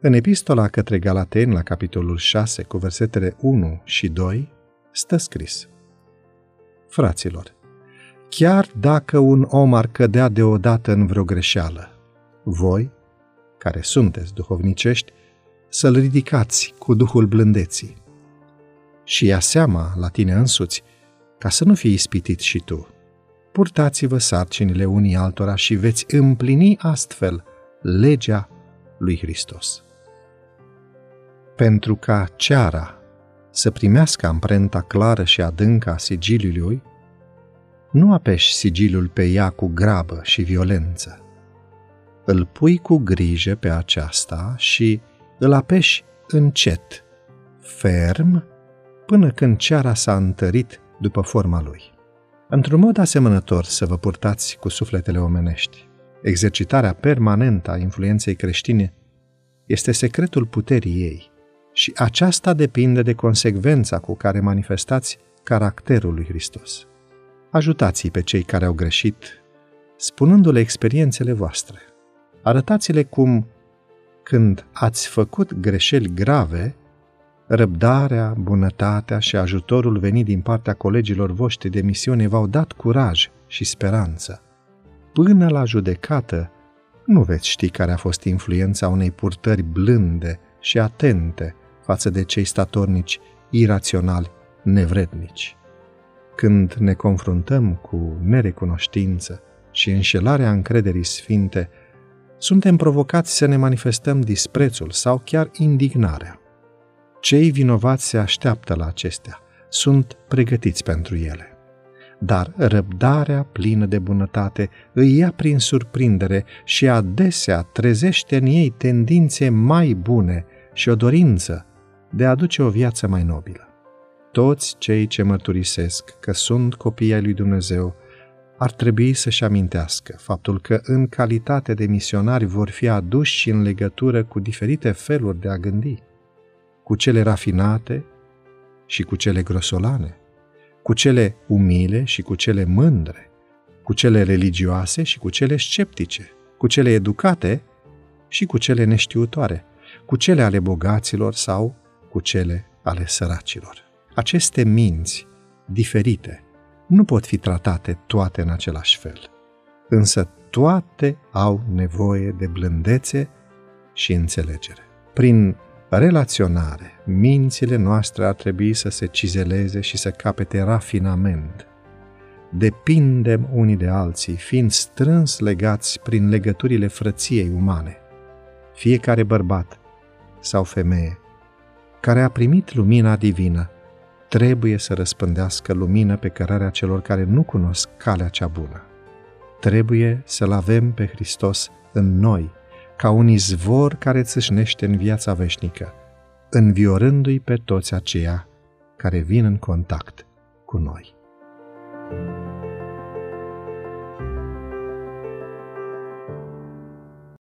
În epistola către Galateni, la capitolul 6, cu versetele 1 și 2, stă scris Fraților, chiar dacă un om ar cădea deodată în vreo greșeală, voi, care sunteți duhovnicești, să-l ridicați cu Duhul blândeții. Și ia seama la tine însuți, ca să nu fii ispitit și tu. Purtați-vă sarcinile unii altora și veți împlini astfel legea lui Hristos. Pentru ca ceara să primească amprenta clară și adâncă a sigiliului, nu apeși sigiliul pe ea cu grabă și violență. Îl pui cu grijă pe aceasta și îl apeși încet, ferm, până când ceara s-a întărit după forma lui. Într-un mod asemănător să vă purtați cu sufletele omenești. Exercitarea permanentă a influenței creștine este secretul puterii ei și aceasta depinde de consecvența cu care manifestați caracterul lui Hristos. Ajutați-i pe cei care au greșit, spunându-le experiențele voastre. Arătați-le cum, când ați făcut greșeli grave, răbdarea, bunătatea și ajutorul venit din partea colegilor voștri de misiune v-au dat curaj și speranță. Până la judecată, nu veți ști care a fost influența unei purtări blânde și atente față de cei statornici, iraționali, nevrednici. Când ne confruntăm cu nerecunoștință și înșelarea încrederii sfinte, suntem provocați să ne manifestăm disprețul sau chiar indignarea. Cei vinovați se așteaptă la acestea, sunt pregătiți pentru ele. Dar răbdarea plină de bunătate îi ia prin surprindere și adesea trezește în ei tendințe mai bune și o dorință de a aduce o viață mai nobilă. Toți cei ce mărturisesc că sunt copii ai lui Dumnezeu ar trebui să-și amintească faptul că în calitate de misionari vor fi aduși în legătură cu diferite feluri de a gândi, cu cele rafinate și cu cele grosolane, cu cele umile și cu cele mândre, cu cele religioase și cu cele sceptice, cu cele educate și cu cele neștiutoare, cu cele ale bogaților sau cu cele ale săracilor. Aceste minți diferite nu pot fi tratate toate în același fel, însă toate au nevoie de blândețe și înțelegere. Prin relaționare, mințile noastre ar trebui să se cizeleze și să capete rafinament. Depindem unii de alții, fiind strâns legați prin legăturile frăției umane. Fiecare bărbat sau femeie care a primit lumina divină trebuie să răspândească lumină pe cărarea celor care nu cunosc calea cea bună. Trebuie să-L avem pe Hristos în noi, ca un izvor care țâșnește în viața veșnică, înviorându-i pe toți aceia care vin în contact cu noi. thank you